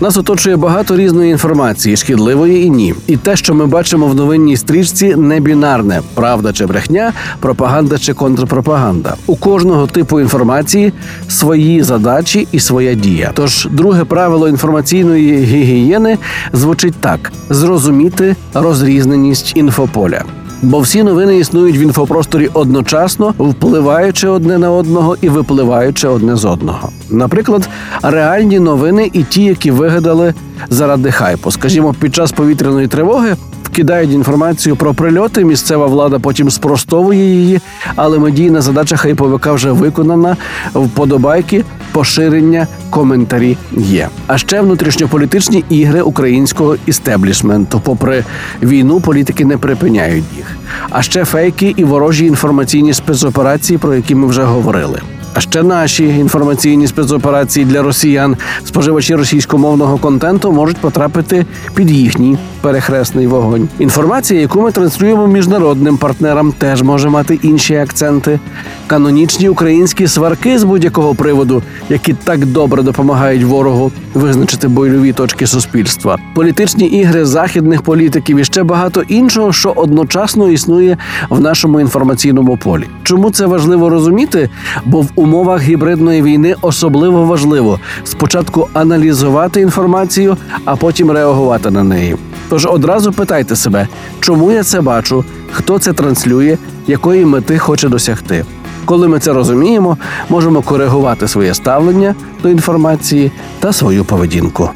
Нас оточує багато різної інформації, шкідливої і ні. І те, що ми бачимо в новинній стрічці, не бінарне правда чи брехня, пропаганда чи контрпропаганда. У кожного типу інформації свої задачі і своя дія. Тож друге правило інформаційної гігієни звучить так: зрозуміти розрізненість інфополя. Бо всі новини існують в інфопросторі одночасно, впливаючи одне на одного і випливаючи одне з одного. Наприклад, реальні новини і ті, які вигадали заради хайпу. Скажімо, під час повітряної тривоги вкидають інформацію про прильоти. Місцева влада потім спростовує її, але медійна задача хайповика вже виконана. Вподобайки, поширення, коментарі є. А ще внутрішньополітичні ігри українського істеблішменту. Попри війну, політики не припиняють їх. А ще фейки і ворожі інформаційні спецоперації, про які ми вже говорили. А ще наші інформаційні спецоперації для росіян, споживачі російськомовного контенту можуть потрапити під їхній перехресний вогонь. Інформація, яку ми транслюємо міжнародним партнерам, теж може мати інші акценти. Канонічні українські сварки з будь-якого приводу, які так добре допомагають ворогу визначити бойові точки суспільства, політичні ігри західних політиків і ще багато іншого, що одночасно існує в нашому інформаційному полі. Чому це важливо розуміти? Бо в умовах гібридної війни особливо важливо спочатку аналізувати інформацію, а потім реагувати на неї. Тож одразу питайте себе, чому я це бачу, хто це транслює, якої мети хоче досягти. Коли ми це розуміємо, можемо коригувати своє ставлення до інформації та свою поведінку.